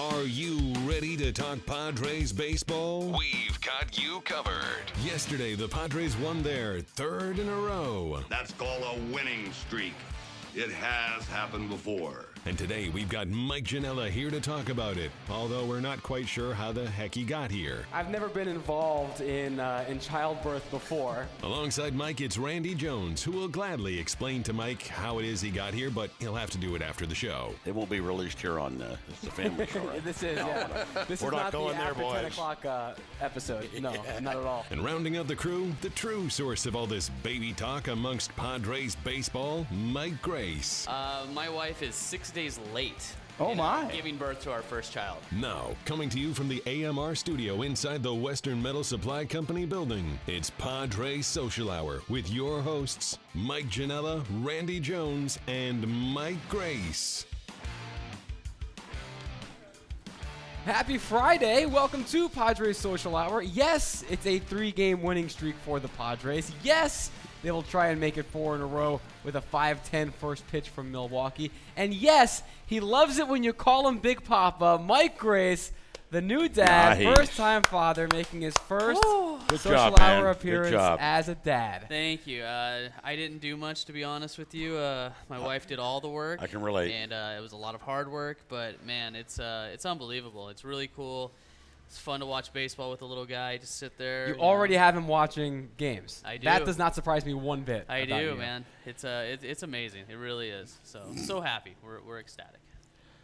Are you ready to talk Padres baseball? We've got you covered. Yesterday, the Padres won their third in a row. That's called a winning streak. It has happened before. And today, we've got Mike Janela here to talk about it, although we're not quite sure how the heck he got here. I've never been involved in uh, in childbirth before. Alongside Mike, it's Randy Jones, who will gladly explain to Mike how it is he got here, but he'll have to do it after the show. It won't be released here on uh, the family show. Right? this is yeah. This We're is not not, going the there, after 10 boys. o'clock uh, episode. No, not at all. And rounding up the crew, the true source of all this baby talk amongst Padres baseball, Mike Grace. Uh, my wife is six days late. Oh, my. Giving birth to our first child. Now, coming to you from the AMR studio inside the Western Metal Supply Company building, it's Padre Social Hour with your hosts, Mike Janela, Randy Jones, and Mike Grace. Happy Friday. Welcome to Padres Social Hour. Yes, it's a three game winning streak for the Padres. Yes, they will try and make it four in a row with a 5 10 first pitch from Milwaukee. And yes, he loves it when you call him Big Papa. Mike Grace, the new dad, Nice. first time father, making his first Good Social job, man. Hour Good appearance job. as a dad. Thank you. Uh, I didn't do much, to be honest with you. Uh, my wife did all the work. I can relate. And uh, it was a lot of hard work, but man, it's uh, it's unbelievable. It's really cool. It's fun to watch baseball with a little guy. Just sit there. You know. already have him watching games. I do. That does not surprise me one bit. I about do, you. man. It's uh, it, it's amazing. It really is. So so happy. We're we're ecstatic.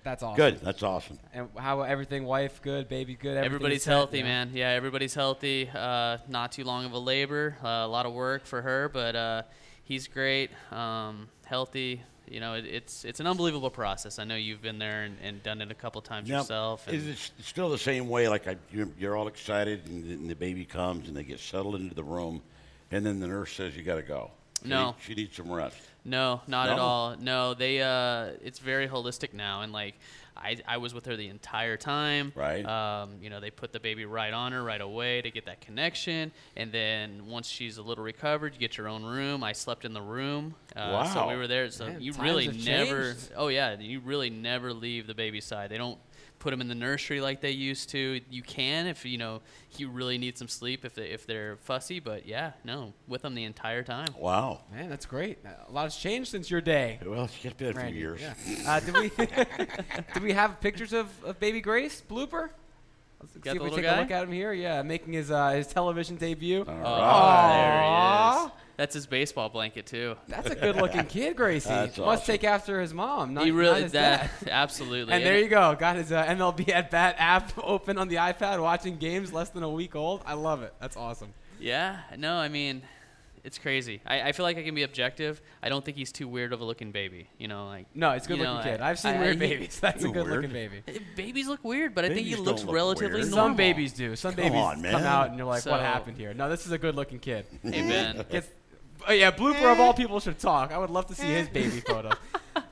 That's awesome. Good. That's awesome. And how everything, wife, good, baby, good. Everybody's is set, healthy, yeah. man. Yeah, everybody's healthy. Uh, not too long of a labor. Uh, a lot of work for her, but uh, he's great, um, healthy. You know, it, it's it's an unbelievable process. I know you've been there and, and done it a couple times Now, yourself. is it still the same way? Like I, you're, you're all excited, and, the- and the baby comes, and they get settled into the room, and then the nurse says you got to go. She No. need- she needs some rest. No, not at all. No, they uh it's very holistic now and like I, I was with her the entire time. Right. Um, you know, they put the baby right on her right away to get that connection. And then once she's a little recovered, you get your own room. I slept in the room. Uh, So we were there. So Man, you really never. changed. Oh yeah, you really never leave the baby's side. They don't put them in the nursery like they used to. You can if you know you really need some sleep if they if they're fussy. But yeah, no, with them the entire time. Wow. Man, that's great. A lot has changed since your day. Well, she has been there for Randy. years. Yeah. Uh, did we did we have pictures of, of baby Grace blooper? Let's Got see if we take guy? a look at him here. Yeah, making his uh, his television debut. All Oh, there he is. That's his baseball blanket too. That's a good looking kid, Gracie. That's Must awesome. take after his mom. Not, he not really his that dad. absolutely. And there you go. Got his uh, MLB at bat app open on the iPad, watching games less than a week old. I love it. That's awesome. Yeah, no, I mean, it's crazy. I, I feel like I can be objective. I don't think he's too weird of a looking baby. You know, like No, it's a good looking know, kid. I- I've seen I- weird he- babies. That's a You're good looking baby. eh, Babies look weird, but I think he looks look relatively weird. normal. Some babies do. Some Come babies on, come out and you're like, what happened here? No, this is a good looking kid. Hey Ben, Gets, oh, yeah, blooper of all people should talk. I would love to see his baby photo.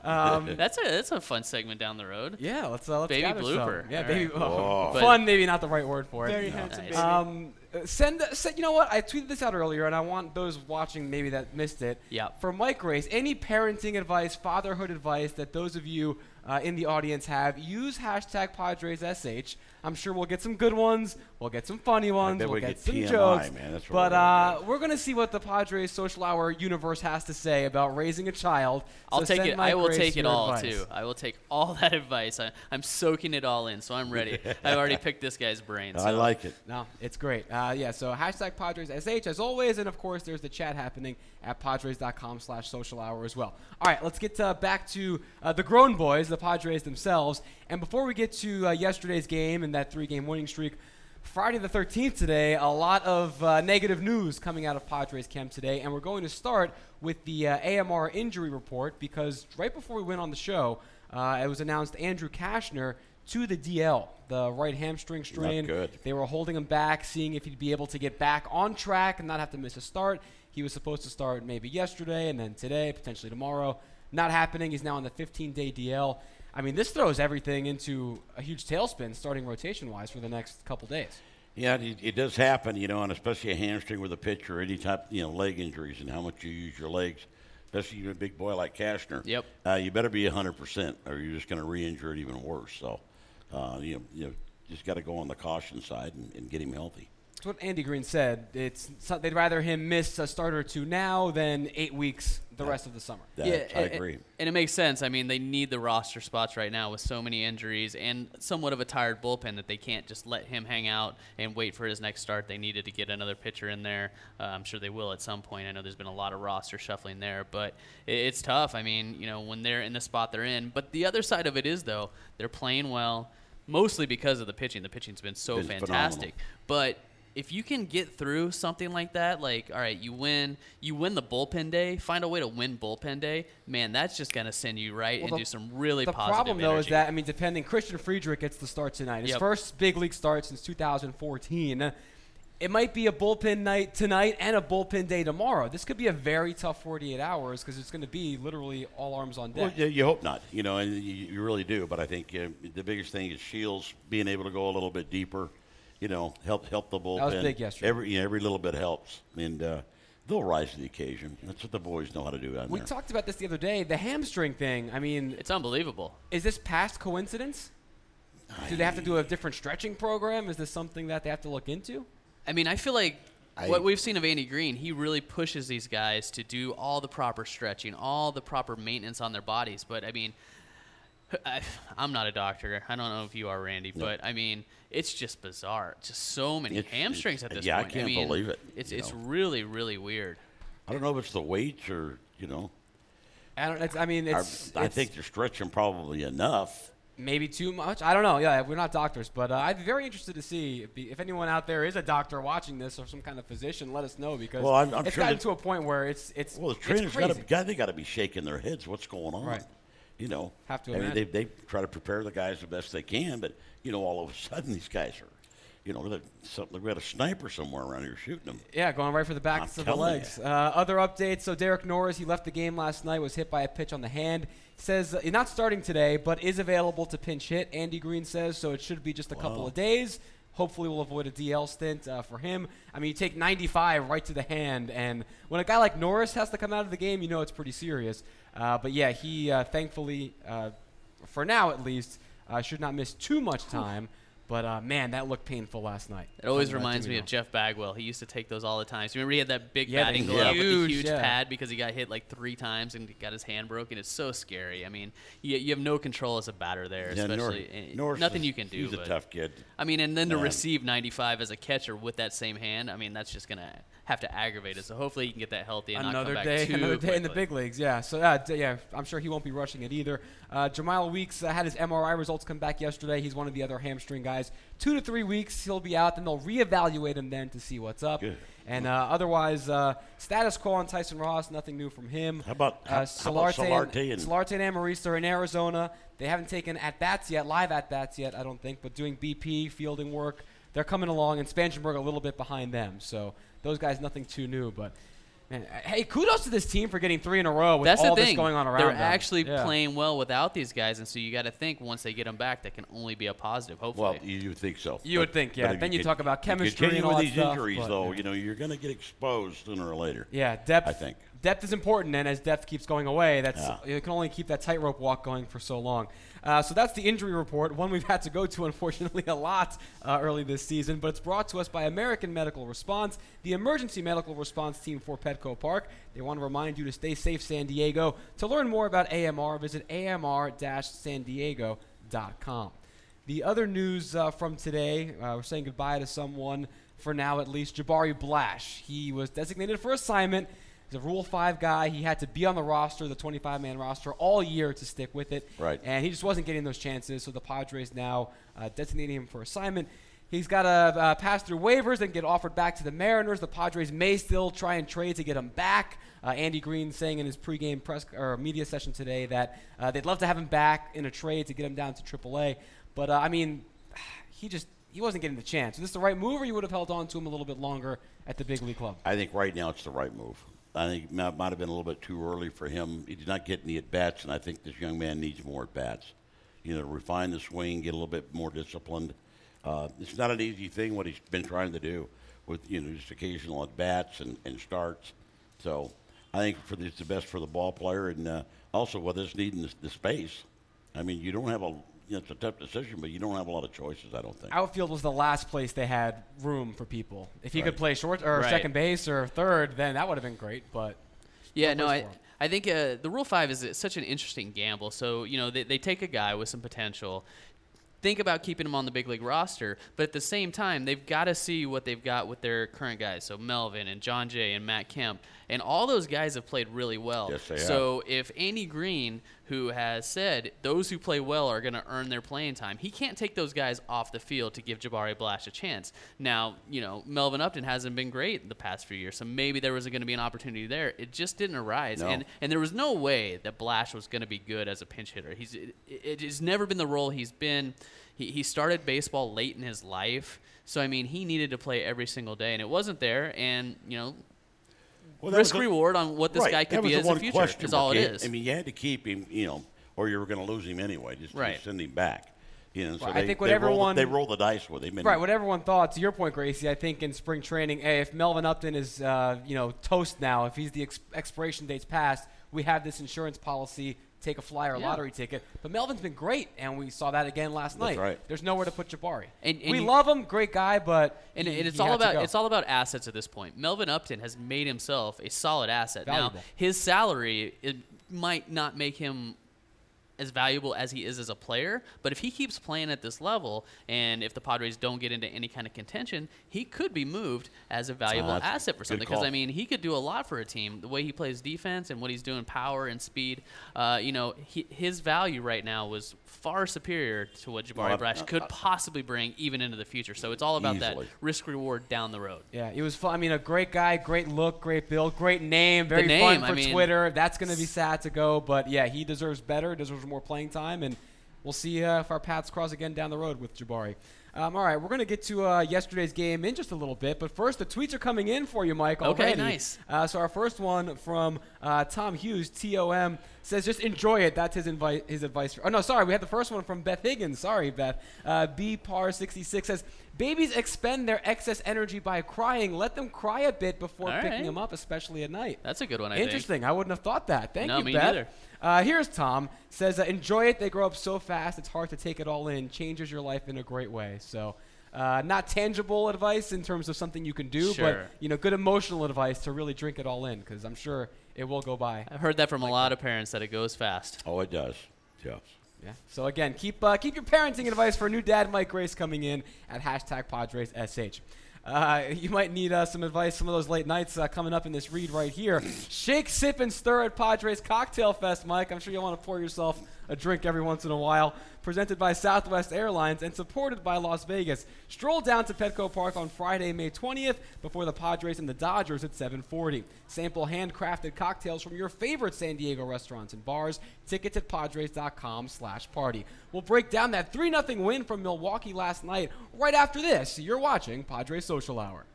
Um, that's a that's a fun segment down the road. yeah, let's uh, let's Baby gather some. blooper. Yeah, All baby. right. Whoa. But- fun, maybe not the right word for it. Very No. handsome Nice. baby. Um, uh, send, send. You know what? I tweeted this out earlier, and I want those watching maybe that missed it. Yep. For Mike Grace, any parenting advice, fatherhood advice that those of you uh, in the audience have, use hashtag PadresSH. I'm sure we'll get some good ones. We'll get some funny ones. We'll we get get some TMI, jokes. man. That's what but we're gonna uh, we're gonna see what the Padres Social Hour universe has to say about raising a child. I'll So take it. I will Grace take it all advice. too. I will take all that advice. I, I'm soaking it all in, so I'm ready. I've already picked this guy's brain. I like it. No, it's great. Uh, yeah, so hashtag Padres SH as always, and of course there's the chat happening at Padres.com slash social hour as well. All right, let's get uh, back to uh, the grown boys, the Padres themselves. And before we get to uh, yesterday's game and that three-game winning streak, Friday the 13th today, a lot of uh, negative news coming out of Padres camp today, and we're going to start with the uh, AMR injury report because right before we went on the show, uh, it was announced Andrew Cashner to the DL, the right hamstring strain. good. They were holding him back, seeing if he'd be able to get back on track and not have to miss a start. He was supposed to start maybe yesterday and then today, potentially tomorrow. Not happening. He's now on the 15-day DL. I mean, this throws everything into a huge tailspin, starting rotation-wise, for the next couple days. Yeah, it, it does happen, you know, and especially a hamstring with a pitcher, any type, you know, leg injuries and how much you use your legs, especially you're a big boy like Cashner. Yep. Uh, you better be 100%, or you're just going to re injure it even worse. So uh, you know, you know, just got to go on the caution side and, and get him healthy. It's what Andy Green said. It's so- they'd rather him miss a start or two now than eight weeks the rest of the summer. That, I and- agree. And it makes sense. I mean, they need the roster spots right now with so many injuries and somewhat of a tired bullpen that they can't just let him hang out and wait for his next start. They needed to get another pitcher in there. Uh, I'm sure they will at some point. I know there's been a lot of roster shuffling there, but it, it's tough. I mean, you know, when they're in the spot they're in. But the other side of it is, though, they're playing well, mostly because of the pitching. The pitching's been so Been fantastic. phenomenal. But if you can get through something like that, like all right, you win, you win the bullpen day, find a way to win bullpen day, man, that's just gonna send you right Well, into the- some really positive. the positive problem though is that I mean, depending, Christian Friedrich gets the start tonight. His Yep. first big league start since 2014. It might be a bullpen night tonight and a bullpen day tomorrow. This could be a very tough 48 hours because it's going to be literally all arms on Well, deck. you, you hope not, you know, and you, you really do. But I think uh, the biggest thing is Shields being able to go a little bit deeper, you know, help help the bullpen. That was big yesterday. Every you know, every little bit helps, and uh, they'll rise to the occasion. That's what the boys know how to do down we there. talked about this the other day. The hamstring thing. I mean, it's unbelievable. is this past coincidence? Do they have to do a different stretching program? Is this something that they have to look into? I mean, I feel like I- what we've seen of Andy Green, he really pushes these guys to do all the proper stretching, all the proper maintenance on their bodies. But I mean, I, I'm not a doctor. I don't know if you are, Randy, but I mean, it's just bizarre. Just so many It's- hamstrings it's- at this point. yeah, I can't mean, believe it, It's it's know. really really weird. I don't know if it's the weights or you know. I don't. It's, I mean, I- it's. I, it's think they're stretching probably enough. maybe too much. I don't know. Yeah, we're not doctors, but uh, I'd be very interested to see if, if anyone out there is a doctor watching this or some kind of physician. Let us know because Well, I'm- I'm it's sure gotten to a point where it's it's Well, the trainers got to they got to be shaking their heads. What's going on? Right. You know, Have to I mean, they, they try to prepare the guys the best they can, but you know, all of a sudden these guys are, you know, they're something. We got a sniper somewhere around here shooting them. Yeah, going right for the backs I'm of the legs. Uh, other updates. So Derek Norris, he left the game last night, was hit by a pitch on the hand. Says uh, not starting today, but is available to pinch hit. Andy Green says so. It should be just a couple of days. Hopefully, we'll avoid a DL stint uh, for him. I mean, you take 95 right to the hand, and when a guy like Norris has to come out of the game, you know it's pretty serious. Uh, but yeah, he uh, thankfully, uh, for now at least, uh, should not miss too much time. But uh, man, that looked painful last night. It always reminds me of Jeff Bagwell. He used to take those all the time. So remember he had that big Yeah, the batting glove with huge, the huge yeah. pad because he got hit like three times and got his hand broken. It's so scary. I mean, you, you have no control as a batter there, Yeah, especially Norris- eh, nothing is- you can do. He's a tough kid. I mean, and then to Yeah. receive 95 as a catcher with that same hand, I mean, that's just gonna have to aggravate it. So hopefully he can get that healthy and another not come back day, too another day in the big leagues. Yeah. So uh, d- yeah, I'm sure he won't be rushing it either. Uh, Jemile Weeks uh, had his MRI results come back yesterday. He's one of the other hamstring guys. Two to three weeks he'll be out. Then they'll reevaluate him then to see what's up. Good. And uh, otherwise, uh, status quo on Tyson Ross. Nothing new from him. How about- how- uh, how about Solarte Solarte and, and- Solarte and Amarista are in Arizona. They haven't taken at bats yet, live at bats yet, I don't think, but doing BP fielding work. They're coming along, and Spangenberg a little bit behind them. So those guys, nothing too new, but. Man, hey, kudos to this team for getting three in a row with That's all the this thing. going on around them. They're them. actually Yeah. playing well without these guys, and so you got to think once they get them back, that can only be a positive. Hopefully. Well, you, you think so? You would think, yeah. Then you con- talk about chemistry continue and all with that these stuff, injuries, but, though, yeah. you know, you're going to get exposed sooner or later. Yeah, depth. I think. depth is important, and as depth keeps going away, that's Yeah. you can only keep that tightrope walk going for so long. Uh, so that's the injury report, one we've had to go to unfortunately a lot uh, early this season, but it's brought to us by American Medical Response, the emergency medical response team for Petco Park. They want to remind you to stay safe, San Diego. To learn more about AMR, visit amr-sandiego.com. The other news uh, from today, uh, we're saying goodbye to someone for now at least, Jabari Blash. He was designated for assignment. He's a Rule 5 guy. He had to be on the roster, the 25 man roster, all year to stick with it. Right. And he just wasn't getting those chances, so the Padres now uh, designating him for assignment. He's got to uh, pass through waivers and get offered back to the Mariners. The Padres may still try and trade to get him back. Uh, Andy Green saying in his pregame press or media session today that uh, they'd love to have him back in a trade to get him down to AAA. But uh, I mean, he just he wasn't getting the chance. Is this the right move, or you would have held on to him a little bit longer at the big league club? I think right now it's the right move. I think it might have been a little bit too early for him. He did not get any at bats, and I think this young man needs more at bats. You know, refine the swing, get a little bit more disciplined. Uh, it's not an easy thing what he's been trying to do with you know just occasional at bats and, and starts. So I think for this, the best for the ball player, and uh, also with us needing the, the space. I mean, you don't have a you know, it's a tough decision, but you don't have a lot of choices. I don't think. Outfield was the last place they had room for people. If he could play short or Right. second base or third, then that would have been great. But Yeah, no no, I. I think uh, the Rule 5 is such an interesting gamble. So, you know, they, they take a guy with some potential, think about keeping him on the big league roster, but at the same time, they've got to see what they've got with their current guys. So, Melvin and Jon Jay and Matt Kemp. And all those guys have played really well. Yes, they have. so, if Andy Green, who has said those who play well are going to earn their playing time, he can't take those guys off the field to give Jabari Blash a chance. Now, you know, Melvin Upton hasn't been great the past few years, so maybe there was going to be an opportunity there. It just didn't arise, No. and and there was no way that Blash was going to be good as a pinch hitter. He's it, it has never been the role he's been. He, he started baseball late in his life, so I mean, he needed to play every single day, and it wasn't there. And you know, Well, risk was reward on what this right, guy could was be the as a future question is all mark. it You had- is. I mean, you had to keep him, you know, or you were going to lose him anyway. Just, Right. just send him back. You know, so Well, I they, think what they roll the- they roll the dice with him. Right, what everyone thought. To your point, Gracie, I think in spring training, hey, if Melvin Upton is, uh, you know, toast now, if he's the ex- expiration date's passed, we have this insurance policy. Take a flyer Yeah. lottery ticket. But Melvin's been great, and we saw that again last night. right. There's nowhere to put Jabari. And- and we you- love him, great guy, but And, he- and it's he all had about it's all about assets at this point. Melvin Upton has made himself a solid asset. Valuable. Now his salary it might not make him as valuable as he is as a player, but if he keeps playing at this level, and if the Padres don't get into any kind of contention, he could be moved as a ah, valuable that's a asset for something. Because. I mean, he could do a lot for a team. The way he plays defense and what he's doing, power and speed. Uh, you know, he, his value right now was far superior to what Jabari Well, Blash uh, could uh, possibly bring even into the future. So it's all about Easily. that risk reward down the road. Yeah, he was fun. I mean, a great guy, great look, great build, great name, very name, fun I for mean- Twitter. That's going to be sad to go, but yeah, he deserves better, deserves more playing time, and we'll see uh, if our paths cross again down the road with Jabari. Um, all right, we're going to get to uh, yesterday's game in just a little bit, but first, the tweets are coming in for you, Mike. Okay, nice. Uh, so our first one from uh, Tom Hughes, T O M, says just enjoy it. That's his invite, his advice. For, oh no, sorry, we had the first one from Beth Higgins. Sorry, Beth. Uh, B Par sixty six says babies expend their excess energy by crying. Let them cry a bit before All picking right. them up, especially at night. That's a good one. I Interesting. I wouldn't have thought that. Thank you. No, you, me Beth. neither. Uh, here's Tom says uh, enjoy it. They grow up so fast. It's hard to take it all in. Changes your life in a great way. So. Uh, not tangible advice in terms of something you can do, Sure. but you know, good emotional advice to really drink it all in because I'm sure it will go by. I've heard that from a lot of parents that it goes fast. Oh, it does. Yes. Yeah. So again, keep uh, keep your parenting advice for a new dad Mike Grace coming in at hashtag Padres SH. Uh, you might need uh, some advice some of those late nights uh, coming up in this read right here. Shake, sip, and stir at Padres Cocktail Fest, Mike. I'm sure you'll want to pour yourself a drink every once in a while. Presented by Southwest Airlines and supported by Las Vegas. Stroll down to Petco Park on Friday, May 20th, before the Padres and the Dodgers at 7:40. Sample handcrafted cocktails from your favorite San Diego restaurants and bars. Tickets at Padres.com/party. We'll break down that 3-0 win from Milwaukee last night right after this. You're watching Padres Social Hour.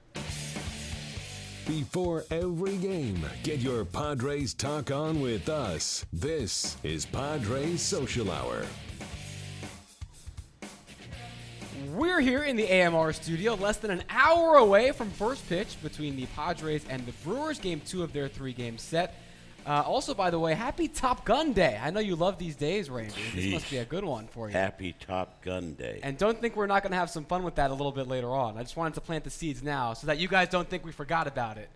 Before every game, get your Padres talk on with us. This is Padres Social Hour. We're here in the AMR studio, less than an hour away from first pitch between the Padres and the Brewers, game two of their three game set. Uh, also, by the way, happy Top Gun Day. I know you love these days, Randy. This must be a good one for you. Happy Top Gun Day. And don't think we're not going to have some fun with that a little bit later on. I just wanted to plant the seeds now so that you guys don't think we forgot about it.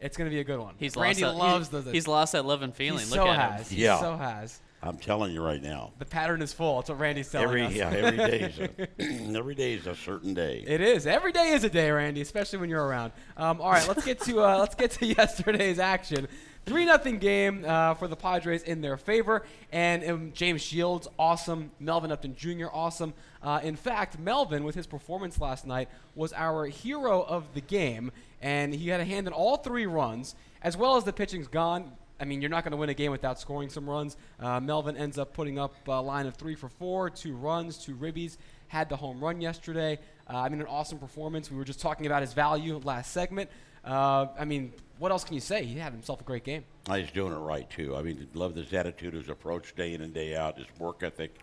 It's going to be a good one. He's Randy lost that, loves he's, the. he's lost that love and he feeling. Look so at him. has. He Yeah. so has. I'm telling you right now. The pattern is full. That's what Randy's telling Every us. yeah, every day is a, every day is a certain day. It is. Every day is a day, Randy, especially when you're around. Um, all right, let's get to uh, let's get to yesterday's action. Three nothing game uh, for the Padres in their favor, and um, James Shields awesome, Melvin Upton Jr. awesome. Uh, in fact, Melvin with his performance last night was our hero of the game, and he had a hand in all three runs, as well as the pitching's gone. I mean, you're not going to win a game without scoring some runs. Uh, Melvin ends up putting up a line of three for four, two runs, two ribbies. Had the home run yesterday. Uh, I mean, an awesome performance. We were just talking about his value last segment. Uh, I mean, what else can you say? He had himself a great game. He's doing it right too. I mean, love his attitude, his approach, day in and day out, his work ethic.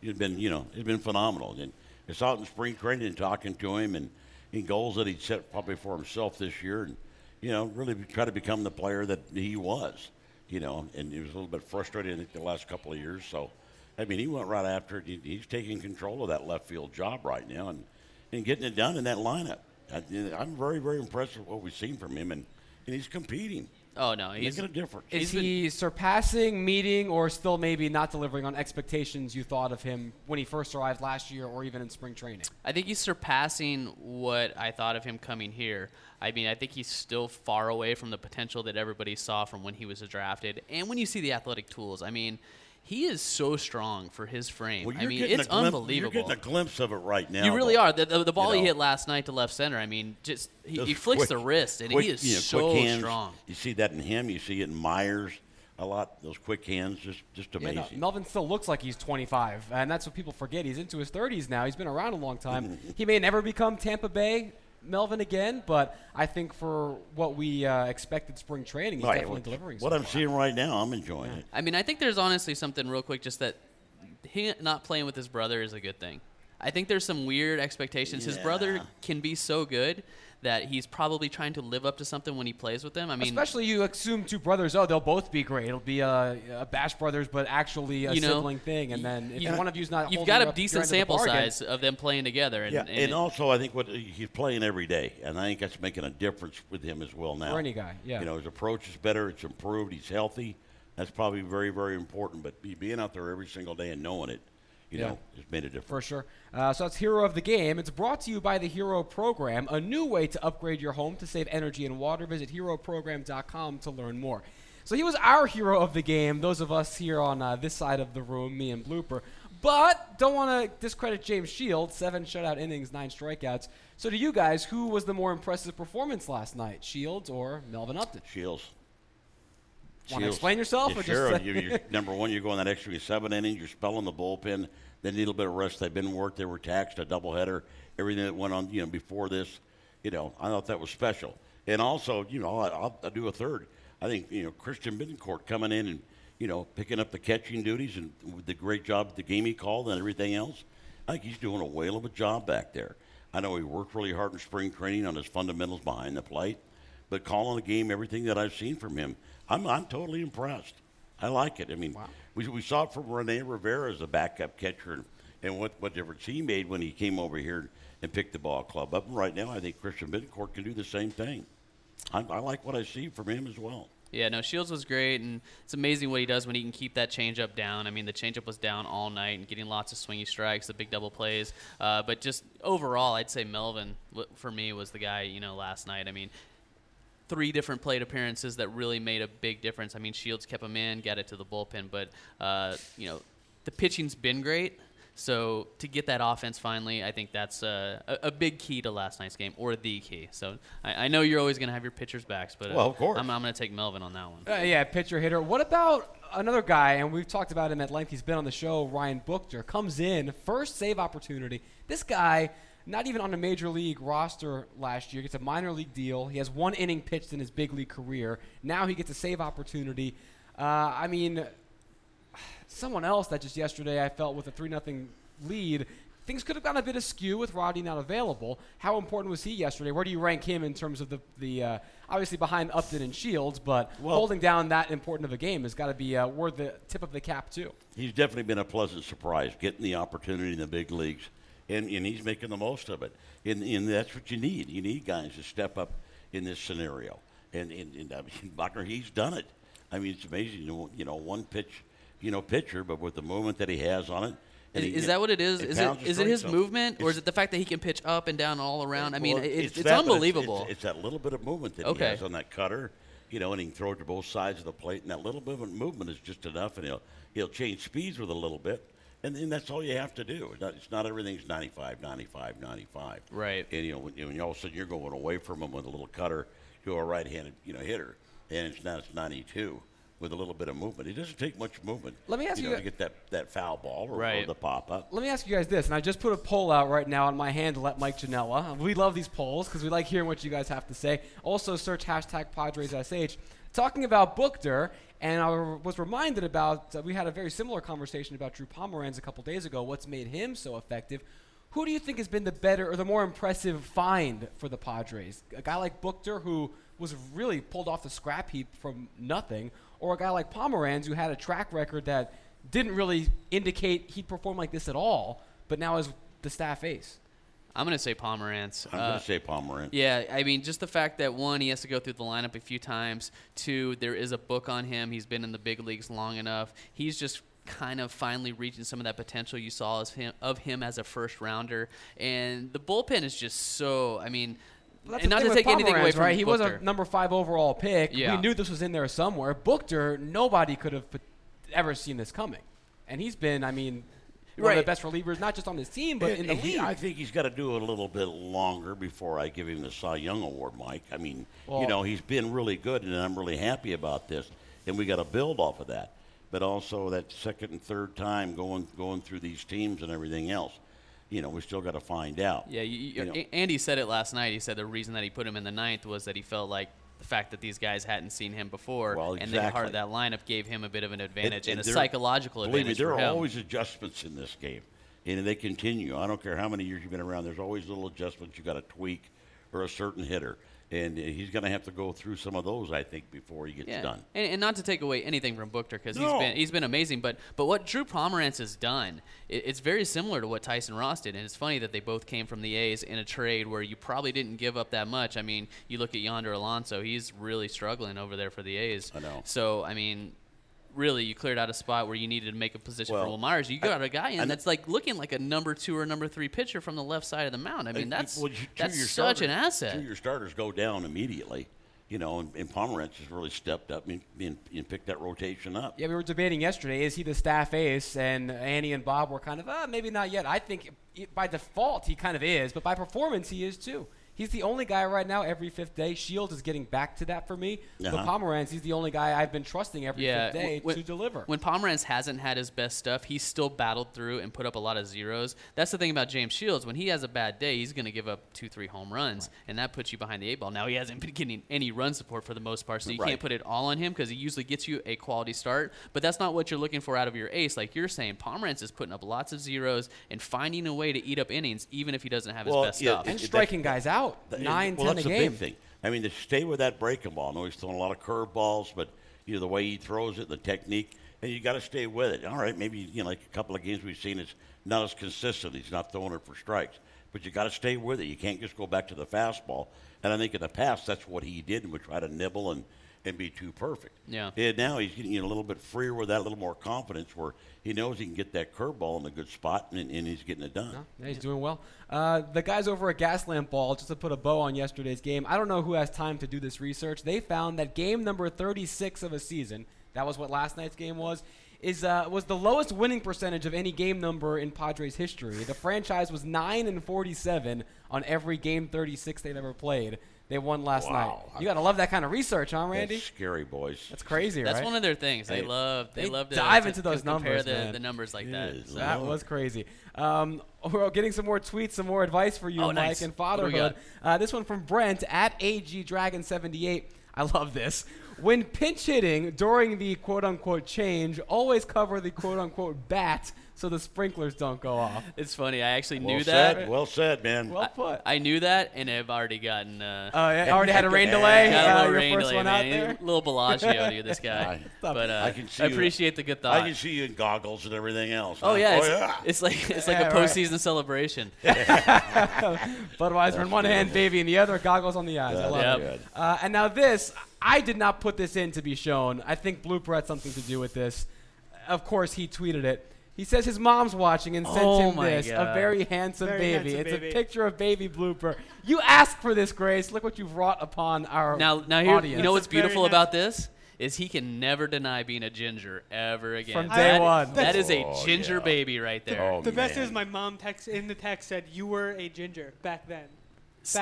He's been, you know, he's been phenomenal. And it's out in spring training and talking to him, and in goals that he'd set probably for himself this year, and you know, really try to become the player that he was. You know, and he was a little bit frustrated I think the last couple of years. So, I mean, he went right after it. He's taking control of that left field job right now and, and getting it done in that lineup. I, I'm very, very impressed with what we've seen from him, and, and he's competing. Oh no, he's Making a difference. Is He's been- he surpassing, meeting, or still maybe not delivering on expectations you thought of him when he first arrived last year or even in spring training? I think he's surpassing what I thought of him coming here. I mean, I think he's still far away from the potential that everybody saw from when he was drafted. And when you see the athletic tools, I mean, he is so strong for his frame. Well, I you're mean, getting it's a glimpse, unbelievable. You're getting a glimpse of it right now. you really though. are. The, the, the ball You he hit last night to left center, I mean, just he, he flicks quick- the wrist, and quick, he is you know, so quick hands. strong. You see that in him. You see it in Myers a lot. Those quick hands, just just Yeah, amazing. no, Melvin still looks like he's 25, and that's what people forget. He's into his 30s now. He's been around a long time. Mm-hmm. he may never become Tampa Bay Melvin again, but I think for what we uh, expected spring training, he's Right, definitely what- delivering. What so I'm far. seeing right now, I'm enjoying it. I mean, I think there's honestly something real quick, just that he not playing with his brother is a good thing. I think there's some weird expectations. His brother can be so good that he's probably trying to live up to something when he plays with them. I mean, Especially you assume two brothers, oh, they'll both be great. It'll be a, a Bash Brothers, but actually a You know, sibling thing. And then if you- one of you's not you've got a up- decent end of the sample size of them playing together. And, Yeah, and and it- also I think what he's playing every day, and I think that's making a difference with him as well now. For any guy, yeah. You know, his approach is better. It's improved. He's healthy. That's probably very, very important. But be, being out there every single day and knowing it, you Yeah. know, has made a difference. For sure. Uh, so that's Hero of the Game. It's brought to you by the Hero Program, a new way to upgrade your home to save energy and water. Visit heroprogram.com to learn more. So he was our hero of the game, those of us here on uh, this side of the room, me and Blooper. But don't want to discredit James Shields, seven shutout innings, nine strikeouts. So to you guys, who was the more impressive performance last night, Shields or Melvin Upton? Shields. Want to explain yourself? Yeah, or sure. you, you're, number one, you're going that extra seven innings. You're spelling the bullpen. They need a little bit of rest. They've been worked. They were taxed. A doubleheader. Everything that went on, you know, before this, you know, I thought that was special. And also, you know, I- I'll, I'll do a third. I think you know Christian Bethancourt coming in and you know picking up the catching duties and with the great job the game he called and everything else. I think he's doing a whale of a job back there. I know he worked really hard in spring training on his fundamentals behind the plate, but calling the game, everything that I've seen from him, I'm I'm totally impressed. I like it. I mean, we, we saw it from Rene Rivera as a backup catcher and, and what, what difference he made when he came over here and picked the ball club up. And right now, I think Christian Bethancourt can do the same thing. I, I like what I see from him as well. Yeah, no, Shields was great, and it's amazing what he does when he can keep that changeup down. I mean, the changeup was down all night and getting lots of swingy strikes, the big double plays. Uh, but just overall, I'd say Melvin for me was the guy. You know, last night. I mean, three different plate appearances that really made a big difference. I mean, Shields kept him in, got it to the bullpen, but uh, you know, the pitching's been great. So to get that offense finally, I think that's uh, a, a big key to last night's game, or the key. So I, I know you're always going to have your pitchers' backs, but uh, Well, of course. I'm, I'm going to take Melvin on that one. Uh, yeah, pitcher hitter. What about another guy? And we've talked about him at length. He's been on the show. Ryan Buchter comes in first save opportunity. This guy, not even on a major league roster last year, gets a minor league deal. He has one inning pitched in his big league career. Now he gets a save opportunity. Uh, I mean, someone else that just yesterday I felt with a three nothing lead. Things could have gone a bit askew with Roddy not available. How important was he yesterday? Where do you rank him in terms of the the uh, obviously behind Upton and Shields, but Well- holding down that important of a game has got to be uh, worth the tip of the cap too. He's definitely been a pleasant surprise, getting the opportunity in the big leagues, and, and he's making the most of it. And, and that's what you need. You need guys to step up in this scenario. And, and, and I mean, Buchter, he's done it. I mean, it's amazing. You know, one pitch, you know, pitcher, but with the movement that he has on it. Is, he- is that what it is? it Is it is it his movement, or is it the fact that he can pitch up and down all around? I uh, mean, well, it, it's, that, unbelievable. It's, it's, that little bit of movement that Okay. he has on that cutter, you know, and he can throw it to both sides of the plate, and that little bit of movement is just enough, and he'll he'll change speeds with a little bit, and then that's all you have to do. It's not, it's not everything's 95, 95, 95. Right. And you know, when, when all of a sudden you're going away from him with a little cutter to a right-handed, you know, hitter, and it's now it's 92 with a little bit of movement. It doesn't take much movement. Let me ask you you know, a- to get that, that foul ball or, or the pop up. Let me ask you guys this, and I just put a poll out right now on my handle at Mike Janela. We love these polls because we like hearing what you guys have to say. Also, search hashtag PadresSH. Talking about Buchter, and I was reminded about, uh, we had a very similar conversation about Drew Pomeranz a couple days ago, what's made him so effective. Who do you think has been the better or the more impressive find for the Padres? A guy like Buchter, who was really pulled off the scrap heap from nothing, or a guy like Pomeranz, who had a track record that didn't really indicate he'd perform like this at all, but now is the staff ace. I'm going to say Pomeranz. I'm Uh, going to say Pomeranz. Yeah, I mean, just the fact that one, he has to go through the lineup a few times. Two, there is a book on him. He's been in the big leagues long enough. He's just kind of finally reaching some of that potential you saw as him, of him as a first rounder. And the bullpen is just so. I mean, That's and not to with take anything away from right? He was a number five overall pick. Yeah. We knew this was in there somewhere. Buchter, nobody could have ever seen this coming, and he's been, I mean, one of Right. the best relievers, not just on this team, but in the he- league. I think he's got to do it a little bit longer before I give him the Cy Young Award, Mike. I mean, Well- you know, he's been really good, and I'm really happy about this, and we got to build off of that. But also that second and third time going going through these teams and everything else, you know, we still got to find out. Yeah, you, you, You know. Andy said it last night. He said the reason that he put him in the ninth was that he felt like the fact that these guys hadn't seen him before, Well, and the heart exactly. of that lineup gave him a bit of an advantage and, and a there- psychological Believe me, advantage there for are him. always adjustments in this game, and they continue. I don't care how many years you've been around. There's always little adjustments you've got to tweak for a certain hitter, and he's going to have to go through some of those, I think, before he gets yeah. done. And, and not to take away anything from Buchter because No. he's been he's been amazing. But but what Drew Pomeranz has done, it, it's very similar to what Tyson Ross did. And it's funny that they both came from the A's in a trade where you probably didn't give up that much. I mean, you look at Yonder Alonso; he's really struggling over there for the A's. I know. So I mean. Really, you cleared out a spot where you needed to make a position for Well, Wil Myers. You got a guy in and- that's like looking like a number two or number three pitcher from the left side of the mound. I mean, that's well, you- two that's of your such an asset. Two of your starters go down immediately, you know, and, and Pomeranz has really stepped up and, and, and picked that rotation up. Yeah, we were debating yesterday. Is he the staff ace? And Annie and Bob were kind of, uh, maybe not yet. I think by default he kind of is, but by performance he is too. He's the only guy right now every fifth day. Shields is getting back to that for me. But Uh-huh. Pomeranz, he's the only guy I've been trusting every yeah, fifth day when, to deliver. When Pomeranz hasn't had his best stuff, he's still battled through and put up a lot of zeros. That's the thing about James Shields. When he has a bad day, he's going to give up two, three home runs, and that puts you behind the eight ball. Now he hasn't been getting any run support for the most part, so you Right. can't put it all on him because he usually gets you a quality start. But that's not what you're looking for out of your ace. Like you're saying, Pomeranz is putting up lots of zeros and finding a way to eat up innings, even if he doesn't have his Well, best yeah, stuff. and striking guys out. Th- Nine, well, ten that's a the game. big thing. I mean, to stay with that breaking ball. I know he's throwing a lot of curveballs, but you know the way he throws it, the technique, and you got to stay with it. All right, maybe you know, like a couple of games we've seen, it's not as consistent. He's not throwing it for strikes, but you got to stay with it. You can't just go back to the fastball. And I think in the past, that's what he did, and would try to nibble and and be too perfect. Yeah. And now he's getting a little bit freer with that, a little more confidence, where he knows he can get that curveball in a good spot, and, and he's getting it done. Yeah, he's doing well. Uh, the guys over at Gaslamp Ball, just to put a bow on yesterday's game, I don't know who has time to do this research. They found that game number 36 of a season, that was what last night's game was, is uh, was the lowest winning percentage of any game number in Padres history. The franchise was 9 and 47 on every game 36 they've ever played. They won last Wow. night. You got to love that kind of research, huh, Randy? That's scary, boys. That's crazy, That's right? one of their things. They Hey, love they, they love to dive to- into those to compare numbers, the, man. the numbers like that. So- That was crazy. Um, we're getting some more tweets, some more advice for you, Oh, Mike, nice. and What do we fatherhood. Uh, this one from Brent at AG Dragon 78. I love this. When pinch hitting during the quote unquote change, always cover the quote unquote bat so the sprinklers don't go off. It's funny. I actually well knew said. that. Well said, man. Well put. I knew that, and I've already gotten. Uh, Oh, yeah, already had a rain delay. got a Uh, little your rain first delay, one man. out there. A little Bellagio to this guy. but uh, I can see I you- appreciate the good thought. I can see you in goggles and everything else. oh huh? yeah, it's, yeah. it's like it's like Yeah, a right. postseason celebration. Budweiser in one hand, baby in the other, goggles on the eyes. I love Yep. it. Uh, and now this, I did not put this in to be shown. I think Blooper had something to do with this. Of course, he tweeted it. He says his mom's watching and sent Oh him my this, a very handsome Very baby. handsome it's baby. a picture of baby Blooper. You asked for this, Grace. Look what you've wrought upon our Now, now here, audience. you know what's beautiful nice. about this is he can never deny being a ginger ever again. From day That- one. That is a Oh, ginger yeah. baby right there. Oh, The best is my mom text in the text said you were a ginger back then. Back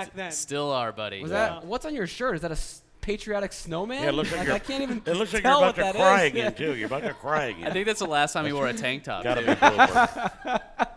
St- then. Still are, buddy. Was Yeah. that what's on your shirt? Is that a s- patriotic snowman? Yeah, it looks like, you're, I can't even It looks like tell you're about to cry is. again too. You're about to cry again. I think that's the last time you wore a tank top. Gotta too. be blooper.